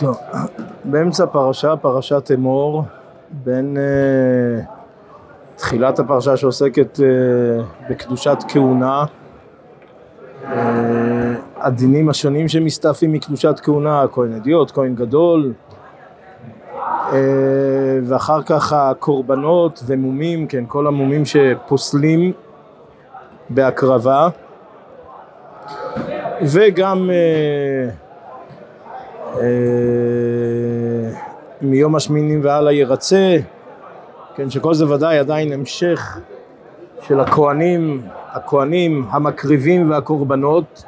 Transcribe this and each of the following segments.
טוב, באמצע הפרשה, פרשת אמור, בין uh, תחילת הפרשה שעוסקת uh, בקדושת כהונה, uh, הדינים השונים שמסתעפים מקדושת כהונה, כהן אדיוט, כהן גדול, uh, ואחר כך הקורבנות ומומים, כן, כל המומים שפוסלים בהקרבה, וגם אה, מיום השמינים והלאה ירצה, כן, שכל זה ודאי עדיין המשך של הכהנים, הכהנים המקריבים והקורבנות,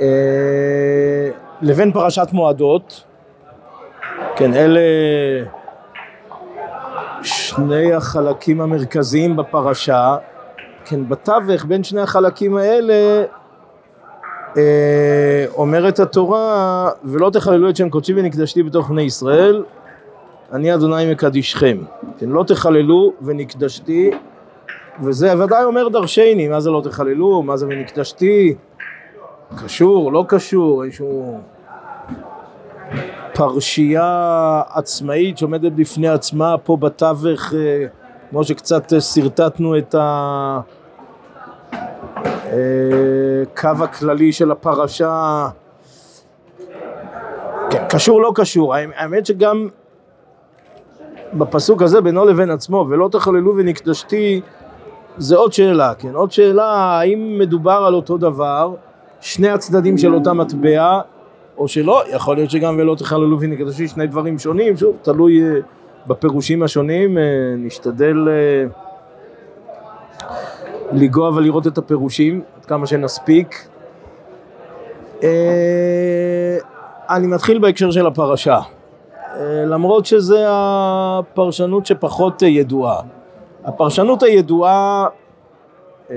אה, לבין פרשת מועדות, כן, אלה שני החלקים המרכזיים בפרשה, כן, בתווך בין שני החלקים האלה אה, אומרת התורה, ולא תחללו את שם קודשי ונקדשתי בתוך בני ישראל, אני אדוני מקדישכם. כן, לא תחללו ונקדשתי, וזה ודאי אומר דרשני, מה זה לא תחללו, מה זה ונקדשתי, קשור, לא קשור, איזשהו פרשייה עצמאית שעומדת בפני עצמה פה בתווך, אה, כמו שקצת שרטטנו את ה... הקו הכללי של הפרשה, כן, קשור לא קשור, האמת שגם בפסוק הזה בינו לבין עצמו, ולא תחללו ונקדשתי, זה עוד שאלה, כן, עוד שאלה האם מדובר על אותו דבר, שני הצדדים של אותה מטבע, או שלא, יכול להיות שגם ולא תחללו ונקדשתי שני דברים שונים, שוב, תלוי אה, בפירושים השונים, אה, נשתדל אה, לנגוע ולראות את הפירושים, עד כמה שנספיק. אה, אני מתחיל בהקשר של הפרשה, אה, למרות שזה הפרשנות שפחות ידועה. הפרשנות הידועה, אה,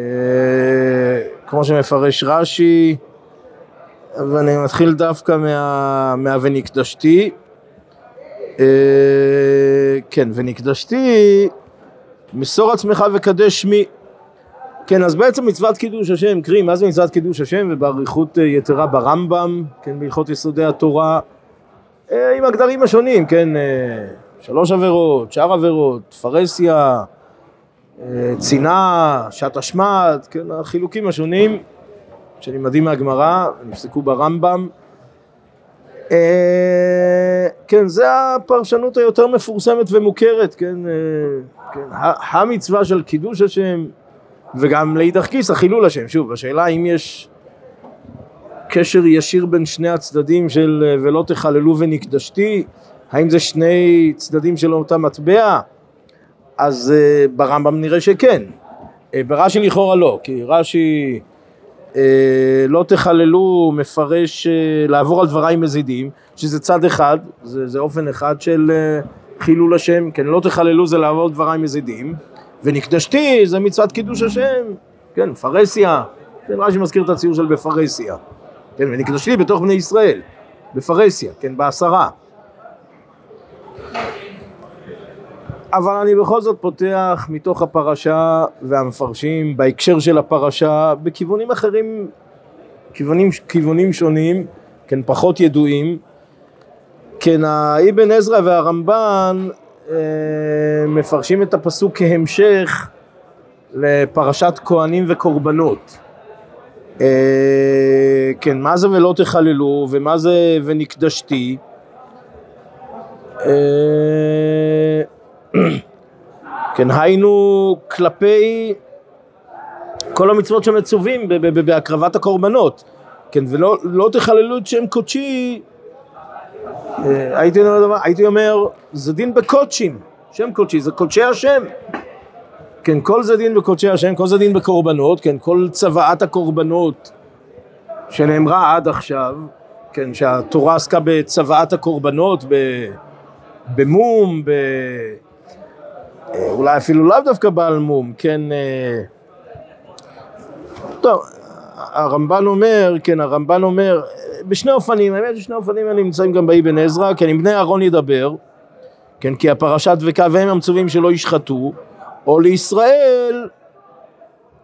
כמו שמפרש רש"י, ואני מתחיל דווקא מה, מה ונקדשתי. כן, ונקדשתי, מסור עצמך וקדש שמי. כן, אז בעצם מצוות קידוש השם, קרי, מה זה מצוות קידוש השם, ובאריכות אה, יתרה ברמב"ם, כן, בהלכות יסודי התורה, אה, עם הגדרים השונים, כן, אה, שלוש עבירות, שאר עבירות, פרהסיה, צינה, שעת השמד, כן, החילוקים השונים שנלמדים מהגמרא, נפסקו ברמב"ם. כן, זה הפרשנות היותר מפורסמת ומוכרת, כן, כן, המצווה של קידוש השם וגם לאידך גיסא חילול השם. שוב, השאלה אם יש קשר ישיר בין שני הצדדים של ולא תחללו ונקדשתי, האם זה שני צדדים של אותה מטבע? אז uh, ברמב"ם נראה שכן. Uh, ברש"י לכאורה לא, כי רש"י uh, לא תחללו מפרש uh, לעבור על דבריי מזידים, שזה צד אחד, זה, זה אופן אחד של uh, חילול השם, כן, לא תחללו זה לעבור על דבריי מזידים, ונקדשתי זה מצוות קידוש השם, כן, פרהסיה, כן, רש"י מזכיר את הציור של בפרהסיה, כן, ונקדשתי בתוך בני ישראל, בפרהסיה, כן, בעשרה. אבל אני בכל זאת פותח מתוך הפרשה והמפרשים בהקשר של הפרשה בכיוונים אחרים, כיוונים, כיוונים שונים, כן, פחות ידועים. כן, האבן עזרא והרמב"ן מפרשים את הפסוק כהמשך לפרשת כהנים וקורבנות. אה, כן, מה זה ולא תחללו, ומה זה ונקדשתי? אה, כן, היינו כלפי כל המצוות שמצווים בהקרבת הקורבנות, כן, ולא לא תחללו את שם קודשי אה, הייתי אומר, הייתי אומר, זה דין בקודשים, שם קודשי, זה קודשי השם. כן, כל זה דין בקודשי השם, כל זה דין בקורבנות, כן, כל צוואת הקורבנות שנאמרה עד עכשיו, כן, שהתורה עסקה בצוואת הקורבנות, במום, ב... אה, אולי אפילו לאו דווקא בעל מום, כן, אה, טוב, הרמב"ן אומר, כן, הרמב"ן אומר, בשני אופנים, האמת ששני אופנים האלה נמצאים גם באבן עזרא, כן, עם בני אהרון ידבר, כן, כי הפרשה דבקה והם המצווים שלא ישחטו, או לישראל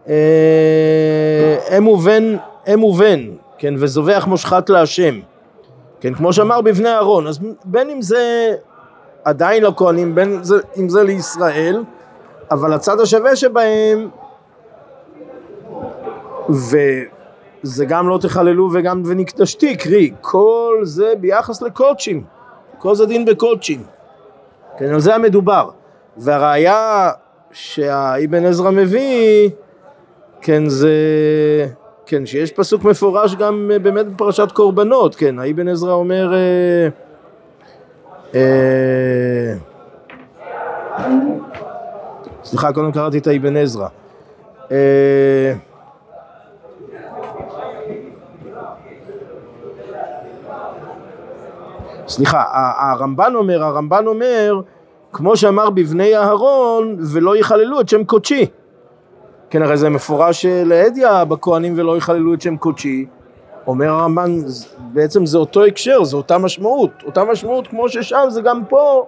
אה, אם ובן, אם ובן, כן, וזובח מושחת להשם, כן, כמו שאמר בבני אהרון, אז בין אם זה עדיין לכהנים, בין זה, אם זה לישראל, אבל הצד השווה שבהם, וזה גם לא תחללו וגם ונקדשתי, קרי, כל זה ביחס לקודשים, כל זה דין בקודשים, כן, על זה המדובר, והראיה שהאבן עזרא מביא, כן, זה, כן, שיש פסוק מפורש גם באמת בפרשת קורבנות, כן, האבן עזרא אומר, אה, אה, סליחה, קודם קראתי את האבן עזרא. אה, סליחה, הרמב"ן אומר, הרמב"ן אומר, כמו שאמר בבני אהרון, ולא יחללו את שם קודשי. כן, הרי זה מפורש להדיא בכהנים ולא יחללו את שם קודשי. אומר הרמב"ן, בעצם זה אותו הקשר, זה אותה משמעות. אותה משמעות כמו ששם, זה גם פה.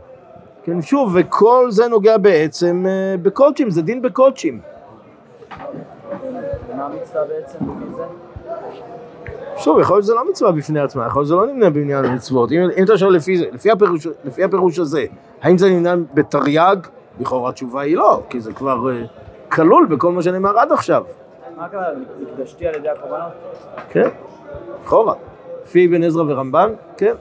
כן, שוב, וכל זה נוגע בעצם אה, בקודשים, זה דין בקודשים. מה המצווה בעצם לפי זה? שוב, יכול להיות שזה לא מצווה בפני עצמה, יכול להיות שזה לא נמנה בעניין המצוות. אם, אם אתה שואל לפי זה, לפי הפירוש, לפי הפירוש הזה, האם זה נמנה בתרי"ג? לכאורה התשובה היא לא, כי זה כבר uh, כלול בכל מה שנאמר עד עכשיו. מה הכוונה? נקדשתי על ידי הקורבנות? כן, לכאורה. לפי אבן עזרא ורמב"ן, כן.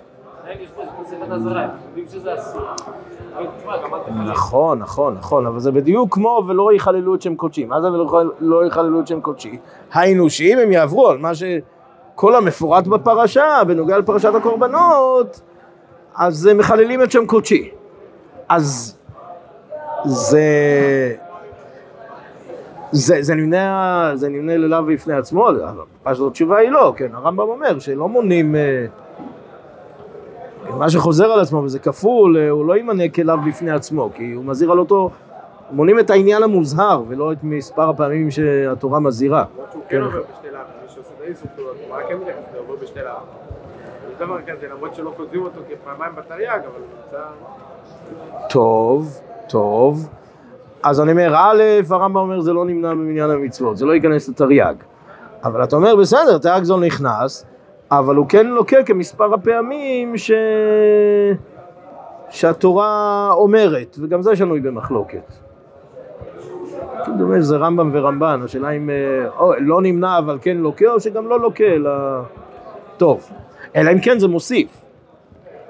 נכון, נכון, נכון, אבל זה בדיוק כמו ולא יחללו את שם קודשי. מה זה ולא לא יחללו את שם קודשי? היינו שאם הם יעברו על מה שכל המפורט בפרשה, בנוגע לפרשת הקורבנות, אז מחללים את שם קודשי. אז זה... זה, זה נמנה, זה נמנה ללאו בפני עצמו, אבל פשוט התשובה היא לא, כן, הרמב"ם אומר שלא מונים, אה, מה שחוזר על עצמו וזה כפול, אה, הוא לא ימנה כלאו בפני עצמו, כי הוא מזהיר על אותו, מונים את העניין המוזהר ולא את מספר הפעמים שהתורה מזהירה. שהוא כן האיסור שלו, התורה כן מתייחסת, הוא עובר בשתי להב. יש דבר כזה, למרות שלא כותבים אותו כפעמיים בתרי"ג, אבל הוא נמצא... טוב, טוב. אז אני אומר, א', הרמב"ם אומר זה לא נמנע במניין המצוות, זה לא ייכנס לתרי"ג. אבל אתה אומר, בסדר, תרי"ג זו נכנס, אבל הוא כן לוקה כמספר הפעמים ש... שהתורה אומרת, וגם זה שנוי במחלוקת. דומה שזה רמב"ם ורמב"ן, השאלה אם אה, או, לא נמנע אבל כן לוקה, או שגם לא לוקה, אלא... טוב. אלא אם כן זה מוסיף.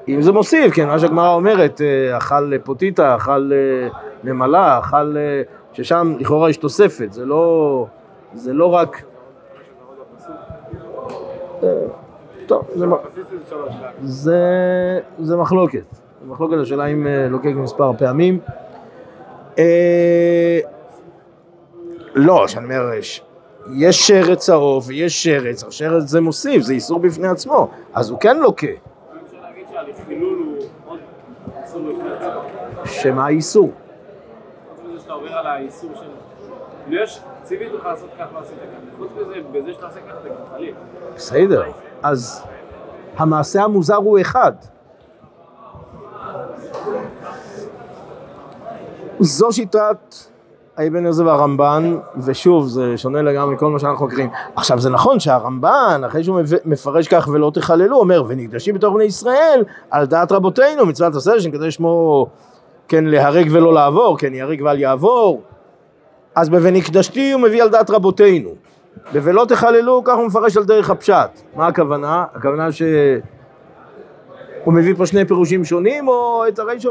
אם זה מוסיף, כן, מה שהגמרא אומרת, אה, אכל פוטיטה, אכל אה, נמלה, אכל... אה, ששם לכאורה יש תוספת, זה לא... זה לא רק... אה, טוב, זה, זה. זה, מחלוקת. מחלוקת השאלה אם אה, לוקק מספר פעמים. לא, שאני אומר, יש- שרץ צהוב ויש שרץ, השרץ זה מוסיף, זה איסור בפני עצמו, אז הוא כן לוקה. שמה האיסור? חוץ מזה שאתה עובר על האיסור של... כאילו יש, ציוויתי לך לעשות כך ועשית כך. חוץ מזה, בזה שאתה עושה ככה אתה גם חליל. בסדר, אז המעשה המוזר הוא אחד. זו שיטת האבן עזר והרמב"ן, ושוב, זה שונה לגמרי מכל מה שאנחנו מכירים. עכשיו, זה נכון שהרמב"ן, אחרי שהוא מפרש כך ולא תחללו, אומר, ונקדשים בתור בני ישראל, על דעת רבותינו, מצוות עשה, שנקדש שמו, כן, להרג ולא לעבור, כן, ייהרג ואל יעבור. אז ב"ונקדשתי" הוא מביא על דעת רבותינו. ב"ולא תחללו", כך הוא מפרש על דרך הפשט. מה הכוונה? הכוונה ש... הוא מביא פה שני פירושים שונים, או את הרישא,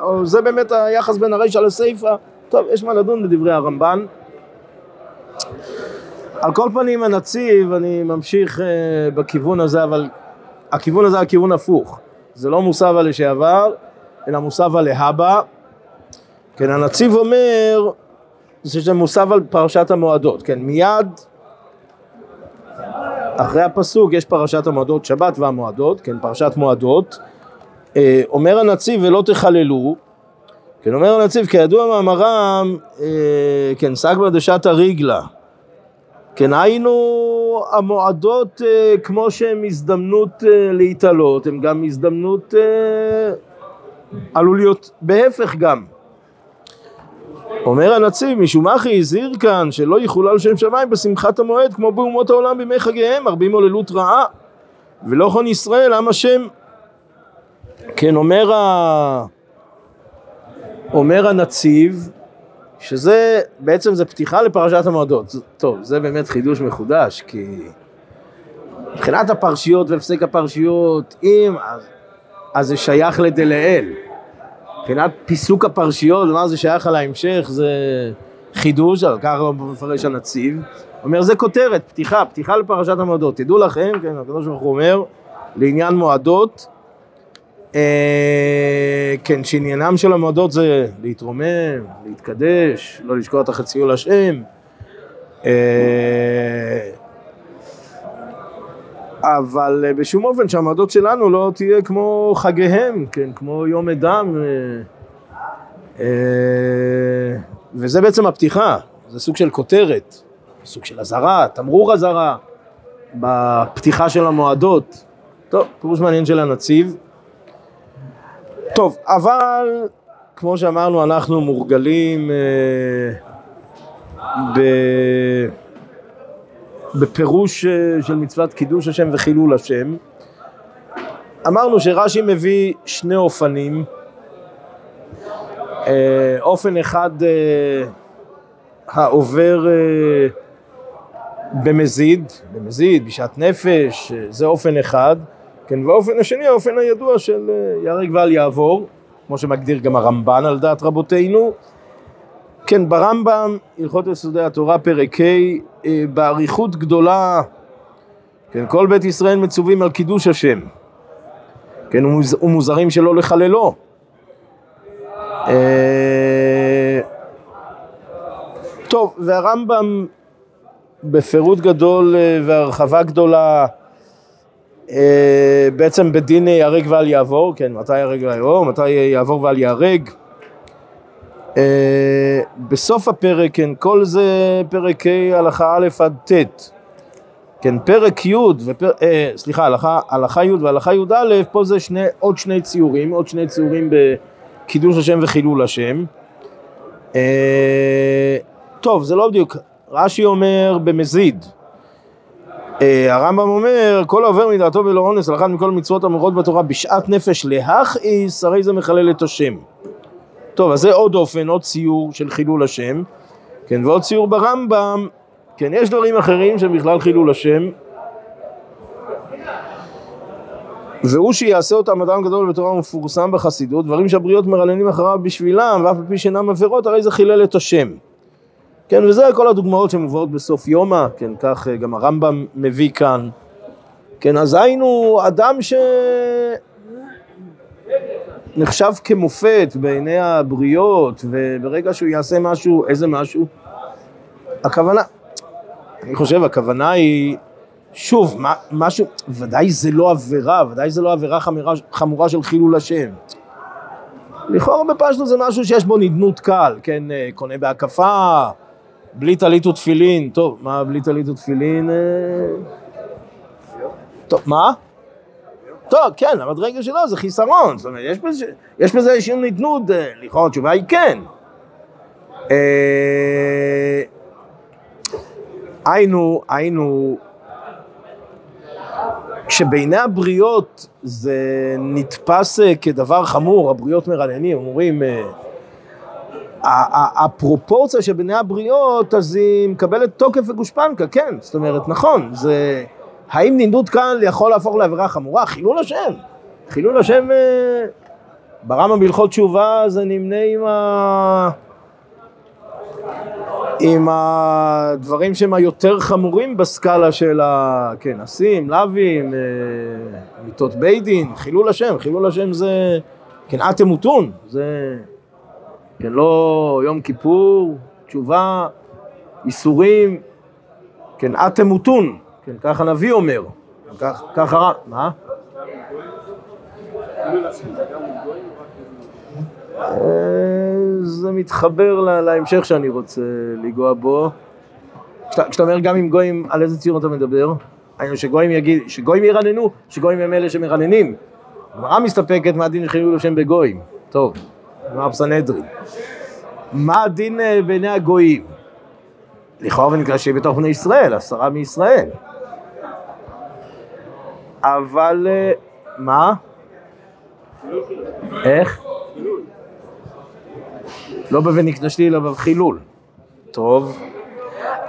או זה באמת היחס בין הרישא לסיפא? טוב, יש מה לדון בדברי הרמב"ן. על כל פנים הנציב, אני ממשיך אה, בכיוון הזה, אבל הכיוון הזה הכיוון הפוך. זה לא מוסבה לשעבר, אלא מוסבה להבא. כן, הנציב אומר שזה מוסב על פרשת המועדות, כן, מיד אחרי הפסוק יש פרשת המועדות, שבת והמועדות, כן, פרשת מועדות. אה, אומר הנציב ולא תחללו, כן, אומר הנציב, כידוע מאמרם, אה, כן, סגבא דשתא ריגלה, כן, היינו המועדות אה, כמו שהן הזדמנות אה, להתעלות, הן גם הזדמנות, אה, עלול להיות בהפך גם. אומר הנציב, משום אחי הזהיר כאן שלא יחולל שם שמיים בשמחת המועד כמו באומות העולם בימי חגיהם, מרבים עוללות רעה. ולא כון ישראל עם השם. כן, אומר, ה... אומר הנציב, שזה בעצם זה פתיחה לפרשת המועדות. טוב, זה באמת חידוש מחודש, כי מבחינת הפרשיות והפסק הפרשיות, אם, אז, אז זה שייך לדלאל. מבחינת פיסוק הפרשיות, מה זה שייך על ההמשך, זה חידוש, אבל ככה מפרש הנציב. אומר, זה כותרת, פתיחה, פתיחה לפרשת המועדות. תדעו לכם, כן, הקדוש ברוך הוא אומר, לעניין מועדות, כן, שעניינם של המועדות זה להתרומם, להתקדש, לא לשקוע תחת ציול השם. אה, אבל אה, בשום אופן שהמועדות שלנו לא תהיה כמו חגיהם, כן, כמו יום אדם. אה, אה, וזה בעצם הפתיחה, זה סוג של כותרת, סוג של אזהרה, תמרור אזהרה בפתיחה של המועדות. טוב, פירוש מעניין של הנציב. טוב, אבל כמו שאמרנו, אנחנו מורגלים אה. בפירוש אה, של מצוות קידוש השם וחילול השם. אמרנו שרש"י מביא שני אופנים. אה, אופן אחד העובר במזיד, במזיד, בשעת נפש, זה אופן אחד. כן, והאופן השני, האופן הידוע של אה, ייהרג ואל יעבור, כמו שמגדיר גם הרמב"ן על דעת רבותינו. כן, ברמב"ם, הלכות יסודי התורה, פרק ה', אה, באריכות גדולה, כן, כל בית ישראל מצווים על קידוש השם, כן, ומוז- ומוזרים שלא לחללו. אה, טוב, והרמב"ם בפירוט גדול והרחבה גדולה, בעצם בדין ייהרג ואל יעבור, כן, מתי ייהרג ואל יעבור, מתי יעבור ואל ייהרג. אה, בסוף הפרק, כן, כל זה פרק ה' הלכה א' עד ט', כן, פרק י', ופר, אה, סליחה, הלכה, הלכה י' והלכה י"א, פה זה שני, עוד שני ציורים, עוד שני ציורים בקידוש השם וחילול השם. אה, טוב, זה לא בדיוק, רש"י אומר במזיד. אה, הרמב"ם אומר, כל העובר מדעתו בלא אונס על אחת מכל המצוות האמורות בתורה בשאט נפש להכעיס, הרי זה מחלל את השם. טוב, אז זה עוד אופן, עוד ציור של חילול השם, כן, ועוד ציור ברמב"ם, כן, יש דברים אחרים שהם בכלל חילול השם, והוא שיעשה אותם אדם גדול בתורה ומפורסם בחסידות, דברים שהבריות מרננים אחריו בשבילם, ואף על פי שאינם עבירות, הרי זה חילל את השם. כן, וזה כל הדוגמאות שמובאות בסוף יומא, כן, כך אה, גם הרמב"ם מביא כאן. כן, אז היינו אדם ש... נחשב כמופת בעיני הבריות, וברגע שהוא יעשה משהו, איזה משהו? הכוונה, אני חושב, הכוונה היא, שוב, מה, משהו, ודאי זה לא עבירה, ודאי זה לא עבירה חמורה, חמורה של חילול השם. לכאורה בפשטות זה משהו שיש בו נדנות קל, כן, אה, קונה בהקפה, בלי טלית ותפילין, טוב, מה בלי טלית ותפילין? אה, טוב, מה? טוב, כן, המדרגה שלו זה חיסרון, זאת אומרת, יש בזה, יש בזה איזושהי נדנות, אה, לכאורה התשובה היא כן. אה, היינו, היינו, כשבעיני הבריות זה נתפס כדבר חמור, הבריות מרננים, אומרים, הפרופורציה שבעיני הבריות, אז היא מקבלת תוקף וגושפנקה, כן, זאת אומרת, נכון, זה... האם נינדות כאן יכול להפוך לעבירה חמורה? חילול השם. חילול השם, אה, ברמב"ם בהלכות תשובה זה נמנה עם ה... עם הדברים שהם היותר חמורים בסקאלה של ה... כן, נסים, לאווים, אה, מיתות בית דין, חילול השם, חילול השם זה... כן, אתם ותון, זה... כן, לא יום כיפור, תשובה, איסורים, כן, אתם ותון, כן, ככה הנביא אומר, כך- ככה רע, מה? אה, זה מתחבר להמשך שאני רוצה לנגוע בו. כשאתה אומר גם עם גויים, על איזה ציור אתה מדבר? היינו שגויים יגיד, שגויים ירננו, שגויים הם אלה שמרננים. הגמרא מסתפקת מה הדין חילול השם בגויים. טוב, גמרא בסנהדרין. מה הדין אה, בעיני הגויים? לכאורה ונקרא שיהיה בתוך בני ישראל, עשרה מישראל. אבל... אה, מה? איך? לא ב"ונקדשתי" אלא בחילול. טוב.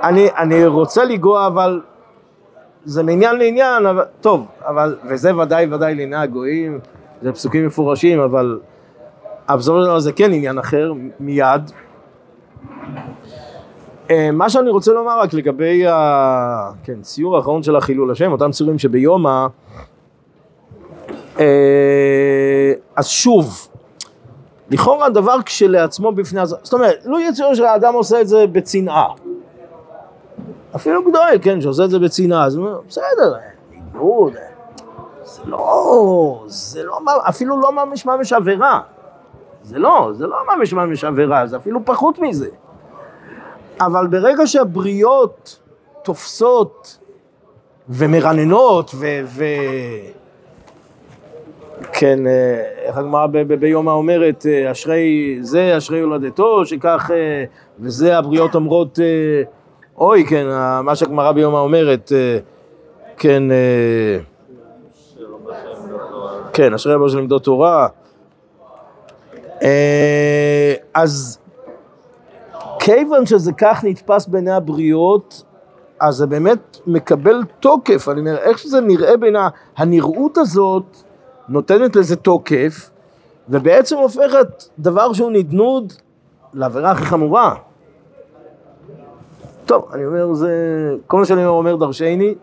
אני, אני רוצה לנגוע, אבל זה מעניין לעניין, אבל, טוב, אבל, וזה ודאי ודאי לעיני הגויים, זה פסוקים מפורשים, אבל של דבר זה כן עניין אחר, מיד. אה, מה שאני רוצה לומר רק לגבי ה... כן, האחרון של החילול השם, אותם ציורים שביומא, אה, אז שוב, לכאורה דבר כשלעצמו בפני עצמו, זאת אומרת, לא יהיה ציור שהאדם עושה את זה בצנעה. אפילו גדול, כן, שעושה את זה בצנעה, אז בסדר, ניגוד, זה לא, זה לא, אפילו לא ממש ממש עבירה. זה לא, זה לא ממש ממש עבירה, זה אפילו פחות מזה. אבל ברגע שהבריות תופסות ומרננות ו... ו... כן, אה, איך הגמרא ביומא אומרת, אה, אשרי זה, אשרי הולדתו, שכך, אה, וזה הבריות אומרות, אוי, כן, מה שהגמרא ביומא אומרת, כן, כן, אשרי אבו של עמדות תורה. אז כיוון שזה כך נתפס בעיני הבריות, אז זה באמת מקבל תוקף, אני אומר, איך שזה נראה בין הנראות הזאת, נותנת לזה תוקף, ובעצם הופכת דבר שהוא נדנוד לעבירה הכי חמורה. טוב, אני אומר, זה... כל מה שאני אומר אומר דרשני.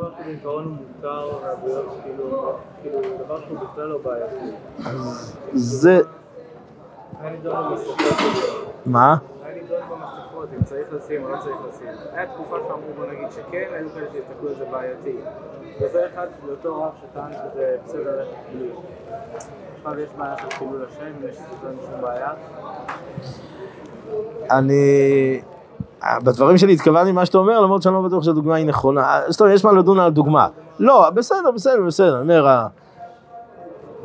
מה קורה לדבר שהוא בעיקרון מותר והבריאות כאילו, כאילו, דבר שהוא בכלל לא בעייתי? אז זה... מה? אם צריך לשים או לא צריך לשים. היה תקופה שאמרו בוא נגיד שכן, היו כאלה שהסתכלו על זה בעייתי. וזה אחד לאותו רב שטען שזה בסדר ללכת בלי. עכשיו יש בעיה של חילול השם, יש שום בעיה. אני... בדברים שלי התכוונתי מה שאתה אומר, למרות שאני לא בטוח שהדוגמה היא נכונה. זאת אומרת, יש מה לדון על הדוגמה. לא, בסדר, בסדר, בסדר. אני אומר,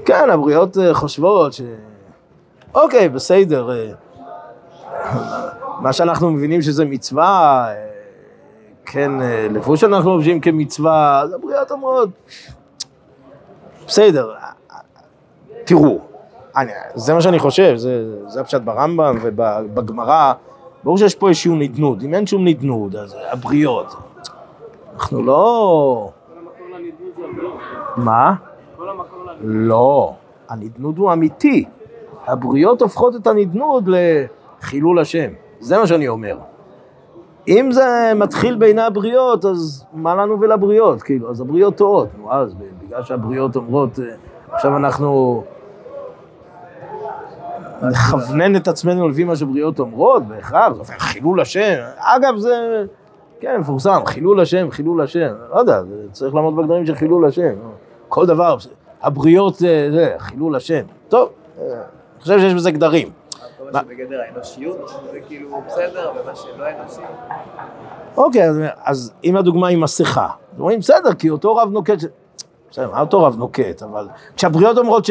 כן, הבריאות אה, חושבות ש... אוקיי, בסדר. אה, מה שאנחנו מבינים שזה מצווה, אה, כן, לבוש אנחנו לובשים כמצווה, אז הבריאות אומרות, בסדר, תראו, אני, זה מה שאני חושב, זה, זה הפשט ברמב"ם ובגמרא, ברור שיש פה איזשהו נדנוד, אם אין שום נדנוד, אז הבריות, אנחנו לא... מה? לא, הנדנוד הוא אמיתי, הבריות הופכות את הנדנוד לחילול השם. זה מה שאני אומר. אם זה מתחיל בעיני הבריות, אז מה לנו ולבריות? כאילו, אז הבריות טועות. נו, אז בגלל שהבריות אומרות, אה, עכשיו אנחנו נכוונן את עצמנו לפי מה שבריות אומרות, בהכרח, חילול השם. אגב, זה, כן, מפורסם, חילול השם, חילול השם. לא יודע, צריך לעמוד בגדרים של חילול השם. כל דבר, הבריות זה, חילול השם. טוב, אה, אני חושב שיש בזה גדרים. מה שבגדר האנושיות, זה כאילו בסדר, ומה שלא אנושי. אוקיי, אז אם הדוגמה היא מסכה, אומרים בסדר, כי אותו רב נוקט, בסדר, מה אותו רב נוקט, אבל כשהבריות אומרות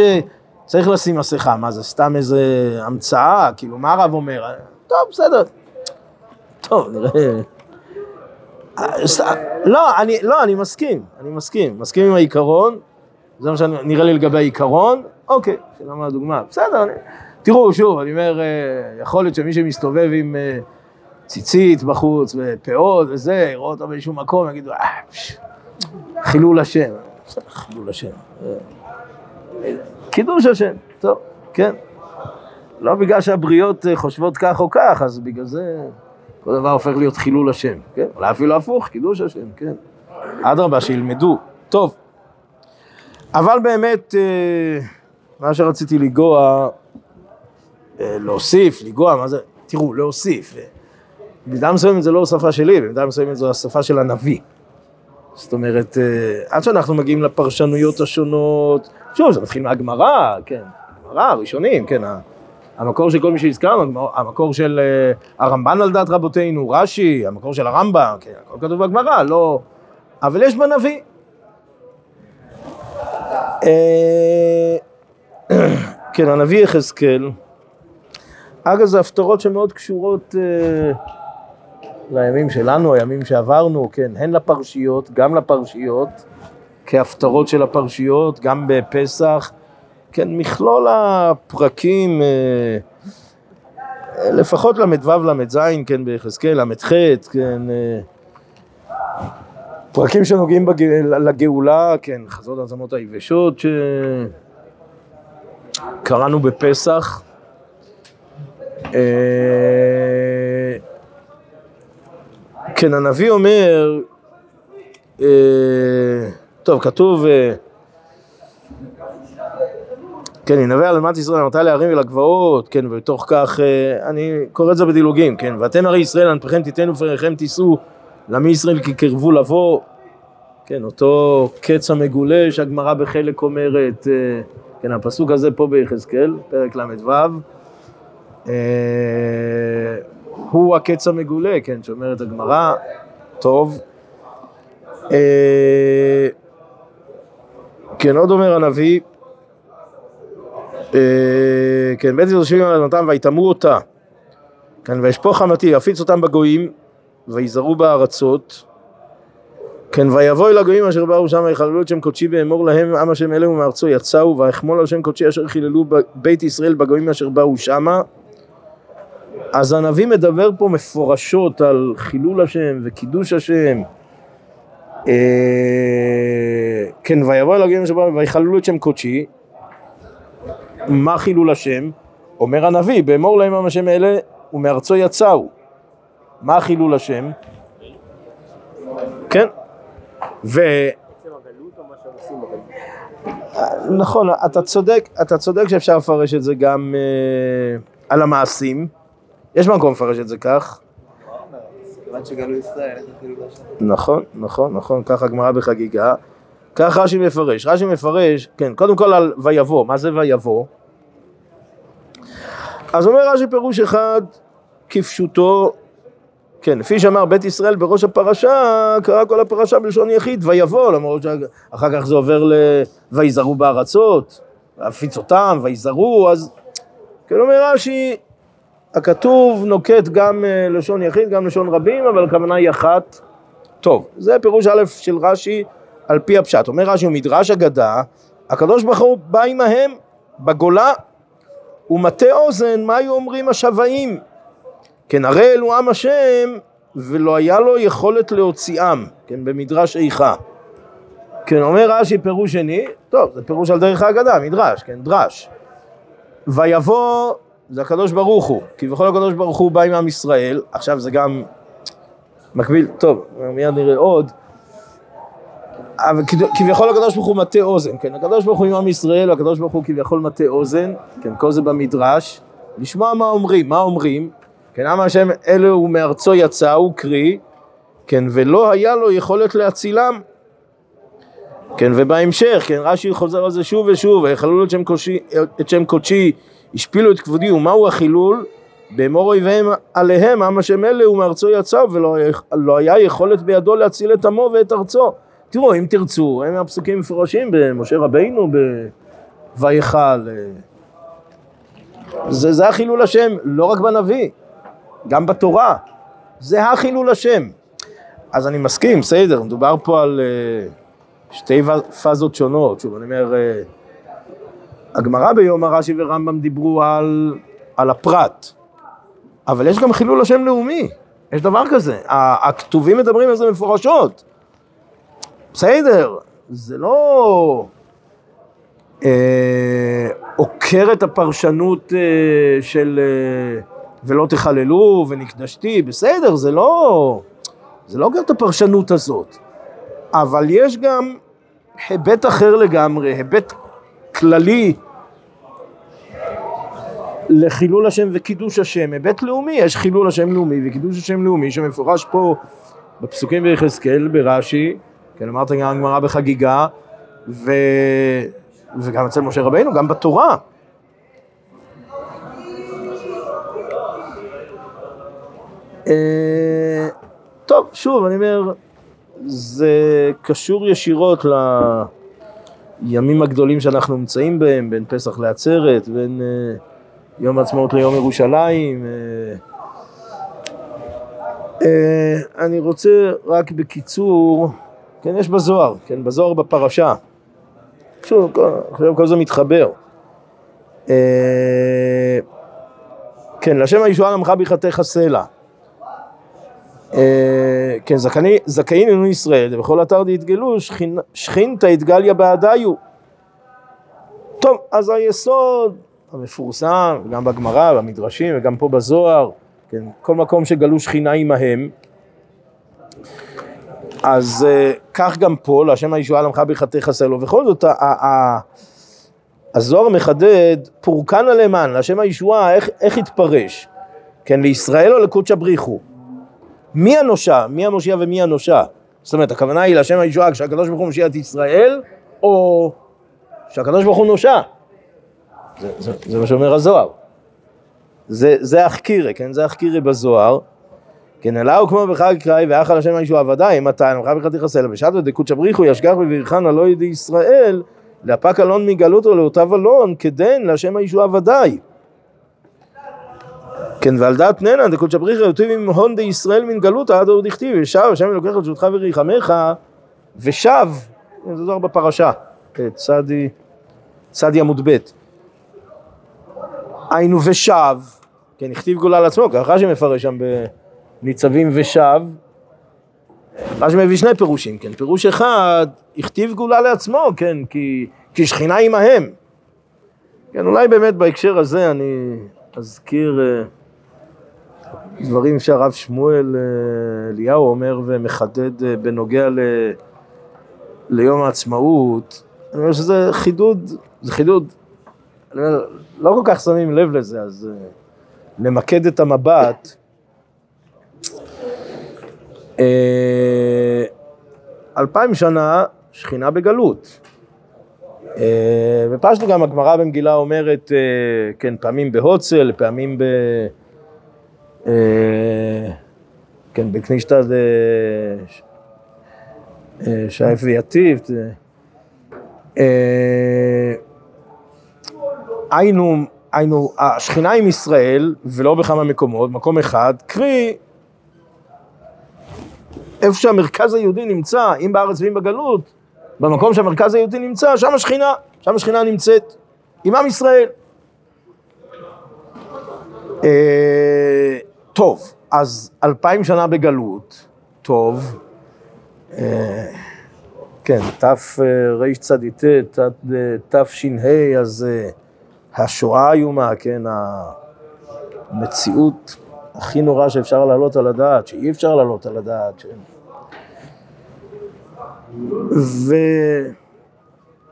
שצריך לשים מסכה, מה זה סתם איזה המצאה, כאילו מה הרב אומר? טוב, בסדר. טוב, נראה. לא, אני, לא, אני מסכים, אני מסכים, מסכים עם העיקרון, זה מה שנראה לי לגבי העיקרון, אוקיי, שאלה מה הדוגמה, בסדר, אני... תראו, שוב, אני אומר, אה, יכול להיות שמי שמסתובב עם אה, ציצית בחוץ ופאות וזה, יראו אותו באיזשהו מקום, יגידו, אה, חילול השם. חילול השם. קידוש השם, טוב, כן. לא בגלל שהבריות אה, חושבות כך או כך, אז בגלל זה כל דבר הופך להיות חילול השם, כן? אולי אפילו הפוך, קידוש השם, כן. אדרבה, שילמדו. טוב, אבל באמת, מה שרציתי לגוע, אה, להוסיף, לגוע, מה זה? תראו, להוסיף. במידה מסוימת זה לא השפה שלי, במידה מסוימת זו השפה של הנביא. זאת אומרת, אה, עד שאנחנו מגיעים לפרשנויות השונות, שוב, זה מתחיל מהגמרא, כן, הגמרא, הראשונים, כן, המקור של כל מי שהזכרנו, המקור של אה, הרמב"ן על דעת רבותינו, רש"י, המקור של הרמב"ם, כן, הכל כתוב בגמרא, לא... אבל יש בנביא. כן, הנביא יחזקאל, אגב, זה הפטרות שמאוד קשורות אה, לימים שלנו, הימים שעברנו, כן, הן לפרשיות, גם לפרשיות. כהפטרות של הפרשיות, גם בפסח, כן, מכלול הפרקים, אה, לפחות ל"ו, ל"ז, כן, ביחזקאל, ל"ח, כן, אה, פרקים שנוגעים בג... לגאולה, כן, חזות העצמות היבשות שקראנו בפסח. אה, כן, הנביא אומר, אה, טוב, כתוב, אה, כן, ינבא על אדמת ישראל, מתי להרים ולגבעות, כן, ובתוך כך, אני קורא את זה בדילוגים, כן, ואתם הרי ישראל, ענפיכם תיתנו ופריכם תישאו, למי ישראל כי קרבו לבוא, כן, אותו קץ המגולה שהגמרא בחלק אומרת, כן, הפסוק הזה פה ביחזקאל, פרק ל"ו, הוא הקץ המגולה, כן, שאומרת הגמרא, טוב. אה, כן, עוד אומר הנביא, אה, כן, בית ירושלים על אדמתם ויטמאו אותה, כן, וישפוך חמתי, יפיץ אותם בגויים, ויזהרו בארצות, כן, ויבוא אל הגויים אשר באו שם ויחללו את שם קודשי ואמור להם עם השם אלה ומארצו יצאו ואחמול על שם קודשי אשר חיללו בית ישראל בגויים אשר באו שמה אז הנביא מדבר פה מפורשות על חילול השם וקידוש השם. אה, כן, ויבוא אל הגויים שבאו ויחללו את שם קודשי. מה חילול השם? אומר הנביא, באמור להם עם השם אלה ומארצו יצאו. מה חילול השם? כן. ו... נכון, אתה צודק, אתה צודק שאפשר לפרש את זה גם uh, על המעשים. יש מקום לפרש את זה כך. נכון, נכון, נכון, ככה הגמרא בחגיגה. כך רש"י מפרש. רש"י מפרש, כן, קודם כל על ויבוא, מה זה ויבוא? אז אומר רש"י פירוש אחד כפשוטו, כן, לפי שאמר בית ישראל בראש הפרשה, קרא כל הפרשה בלשון יחיד, ויבוא, למרות שאחר כך זה עובר ל... ויזהרו בארצות, להפיץ אותם, ויזהרו, אז כן אומר רש"י, הכתוב נוקט גם אה, לשון יחיד, גם לשון רבים, אבל הכוונה היא אחת. טוב, זה פירוש א' של רש"י על פי הפשט. אומר רש"י, מדרש אגדה, הקדוש ברוך הוא בא עמהם בגולה ומטה אוזן, מה היו אומרים השוואים? כן, הרי אלו עם השם, ולא היה לו יכולת להוציאם, כן, במדרש איכה. כן, אומר רש"י פירוש שני, טוב, זה פירוש על דרך האגדה, מדרש, כן, דרש. ויבוא זה הקדוש ברוך הוא, כביכול הקדוש ברוך הוא בא עם עם ישראל, עכשיו זה גם מקביל, טוב, מיד נראה עוד, אבל כביכול הקדוש ברוך הוא מטה אוזן, כן, הקדוש ברוך הוא עם עם ישראל, הקדוש ברוך הוא כביכול מטה אוזן, כן, כל זה במדרש, לשמוע מה אומרים, מה אומרים, כן, עם השם אלו מארצו יצא, הוא קרי, כן, ולא היה לו יכולת להצילם, כן, ובהמשך, כן, רש"י חוזר על זה שוב ושוב, ויחללו את שם קודשי, את שם קודשי השפילו את כבודי, ומהו החילול? באמור אויביהם עליהם, עם השם אלה ומארצו יצאו, ולא לא היה יכולת בידו להציל את עמו ואת ארצו. תראו, אם תרצו, הם הפסוקים מפורשים במשה רבינו, ב"ויכל". זה, זה החילול השם, לא רק בנביא, גם בתורה. זה החילול השם. אז אני מסכים, בסדר, מדובר פה על uh, שתי פאזות שונות. שוב, אני אומר... הגמרא ביום הרש"י ורמב"ם דיברו על, על הפרט, אבל יש גם חילול השם לאומי, יש דבר כזה, הכתובים מדברים על זה מפורשות. בסדר, זה לא אה, עוקר את הפרשנות אה, של אה, ולא תחללו ונקדשתי, בסדר, זה לא, זה לא עוקר את הפרשנות הזאת, אבל יש גם היבט אחר לגמרי, היבט כללי לחילול השם וקידוש השם, היבט לאומי, יש חילול השם לאומי וקידוש השם לאומי שמפורש פה בפסוקים ביחזקאל, ברש"י, כן, אמרת גם גמרא בחגיגה, ו... וגם אצל משה רבינו, גם בתורה. אה, טוב, שוב, אני אומר, זה קשור ישירות לימים הגדולים שאנחנו נמצאים בהם, בין פסח לעצרת, בין... אה, יום עצמאות ליום ירושלים. אה, אה, אני רוצה רק בקיצור, כן, יש בזוהר, כן, בזוהר בפרשה. שוב, עכשיו כל זה מתחבר. אה, כן, לשם הישועה למך בחתך הסלע. אה, כן, זכאים עינו ישראל, ובכל אתר דהתגלו, שכינתא התגליה בעדיו. טוב, אז היסוד המפורסם, גם בגמרא, במדרשים, וגם פה בזוהר, כן, כל מקום שגלו שכינה עמהם, אז אה, כך גם פה, להשם הישועה למך בחתך הסלע, ובכל זאת, ה- ה- ה- הזוהר מחדד, פורקן למען, להשם הישועה, איך, איך התפרש? כן, לישראל או לקודשא בריחו? מי הנושה? מי המושיע ומי הנושה? זאת אומרת, הכוונה היא להשם הישועה כשהקדוש ברוך הוא מושיע את ישראל, או שהקדוש ברוך הוא נושע? זה, זה, זה מה שאומר הזוהר. זה, זה החקירה, כן? זה החקירה בזוהר. כן, אלא הוא כמו בחג קראי ואח על השם הישועה ודאי, מתי, נמך בחתיך הסלע, בשעת ודקות שבריחו ישגח בברכן הלא ידי ישראל, להפק אלון מגלותו לאותיו אלון, כדן להשם הישועה ודאי. כן, ועל דעת ננה, דקות שבריחו יוטיב עם הון די ישראל מן גלותא עד עוד דכתיב, ושב השם אלוקיך לשותך וריחמך, ושב, זה זוהר בפרשה, צדי, צדי עמוד ב', היינו ושב, כן, הכתיב גאולה לעצמו, ככה שמפרש שם בניצבים ושב, רש"י מביא שני פירושים, כן, פירוש אחד, הכתיב גאולה לעצמו, כן, כי, כי שכינה עמהם. כן, אולי באמת בהקשר הזה אני אזכיר אה, דברים שהרב שמואל אה, אליהו אומר ומחדד אה, בנוגע ל, ליום העצמאות. אני אומר שזה חידוד, זה חידוד, אומר, לא כל כך שמים לב לזה, אז אה, נמקד את המבט. אלפיים שנה שכינה בגלות. ופשטו גם הגמרא במגילה אומרת, כן, פעמים בהוצל, פעמים ב... אה, כן, בקנישתא ד... אה, שייף ויטיב. אה, היינו, היינו, השכינה עם ישראל, ולא בכמה מקומות, מקום אחד, קרי, איפה שהמרכז היהודי נמצא, אם בארץ ואם בגלות, במקום שהמרכז היהודי נמצא, שם השכינה, שם השכינה נמצאת, עם עם ישראל. אה, טוב, אז אלפיים שנה בגלות, טוב, אה, כן, תרצ"ט, תש"ה, אז אה, השואה האיומה, כן, המציאות הכי נורא שאפשר להעלות על הדעת, שאי אפשר להעלות על הדעת, ש...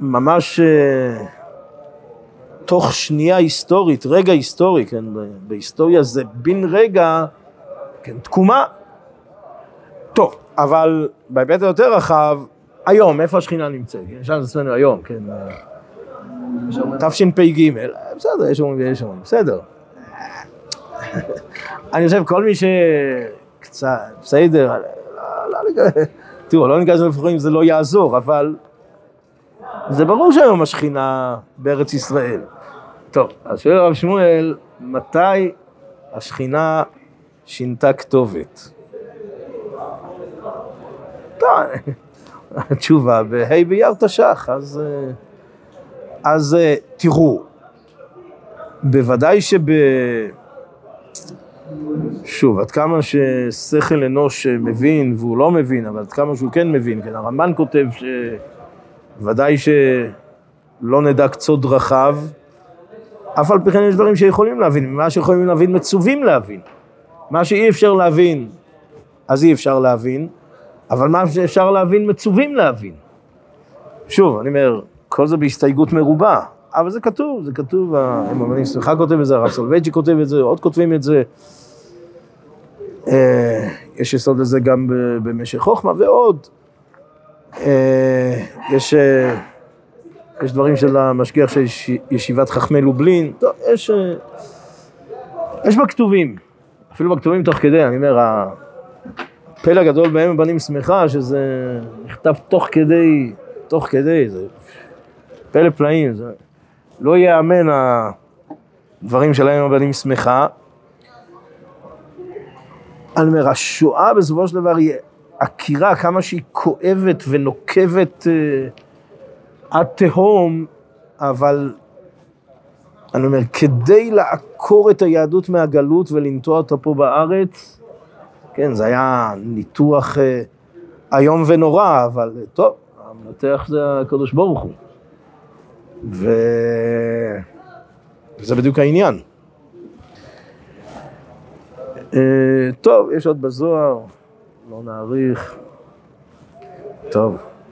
וממש אה, תוך שנייה היסטורית, רגע היסטורי, כן, בהיסטוריה זה בן רגע, כן, תקומה. טוב, אבל בהיבט היותר רחב, היום, איפה השכינה נמצאת? כן, נשאל את עצמנו היום, כן, אה, תשפ"ג, בסדר, יש אומרים ויש אומרים, בסדר. אני חושב, כל מי שקצת, בסדר, לא, לא, לא, תראו, לא ניכנס לפחות זה לא יעזור, אבל זה ברור שהיום השכינה בארץ ישראל. טוב, אז שואל הרב שמואל, מתי השכינה שינתה כתובת? התשובה, בה' באייר תש"ח, אז, אז תראו, בוודאי שב... שוב, עד כמה ששכל אנוש מבין והוא לא מבין, אבל עד כמה שהוא כן מבין, כן, הרמב"ן כותב שוודאי שלא נדע קצות דרכיו, אף על פי כן יש דברים שיכולים להבין, מה שיכולים להבין מצווים להבין. מה שאי אפשר להבין, אז אי אפשר להבין, אבל מה שאפשר להבין מצווים להבין. שוב, אני אומר, כל זה בהסתייגות מרובה, אבל זה כתוב, זה כתוב, המאמנים שמחה כותב את זה, הרב סולבייג'י כותב את זה, עוד כותבים את זה. אה, יש יסוד לזה גם במשך חוכמה ועוד. אה, יש, אה, יש דברים של המשגיח של יש- ישיבת חכמי לובלין, טוב, יש, אה, יש בכתובים, אפילו בכתובים תוך כדי, אני אומר, הפלא הגדול בהם בנים שמחה, שזה נכתב תוך כדי, תוך כדי, זה פלא פלאים, זה לא ייאמן הדברים שלהם הבנים שמחה. אני אומר, השואה בסופו של דבר היא עקירה, כמה שהיא כואבת ונוקבת אה, עד תהום, אבל אני אומר, כדי לעקור את היהדות מהגלות ולנטוע אותה פה בארץ, כן, זה היה ניתוח אה, איום ונורא, אבל אה, טוב, המנתח זה הקדוש ברוך הוא. ו... וזה בדיוק העניין. אה, טוב, יש עוד בזוהר, לא נאריך. טוב.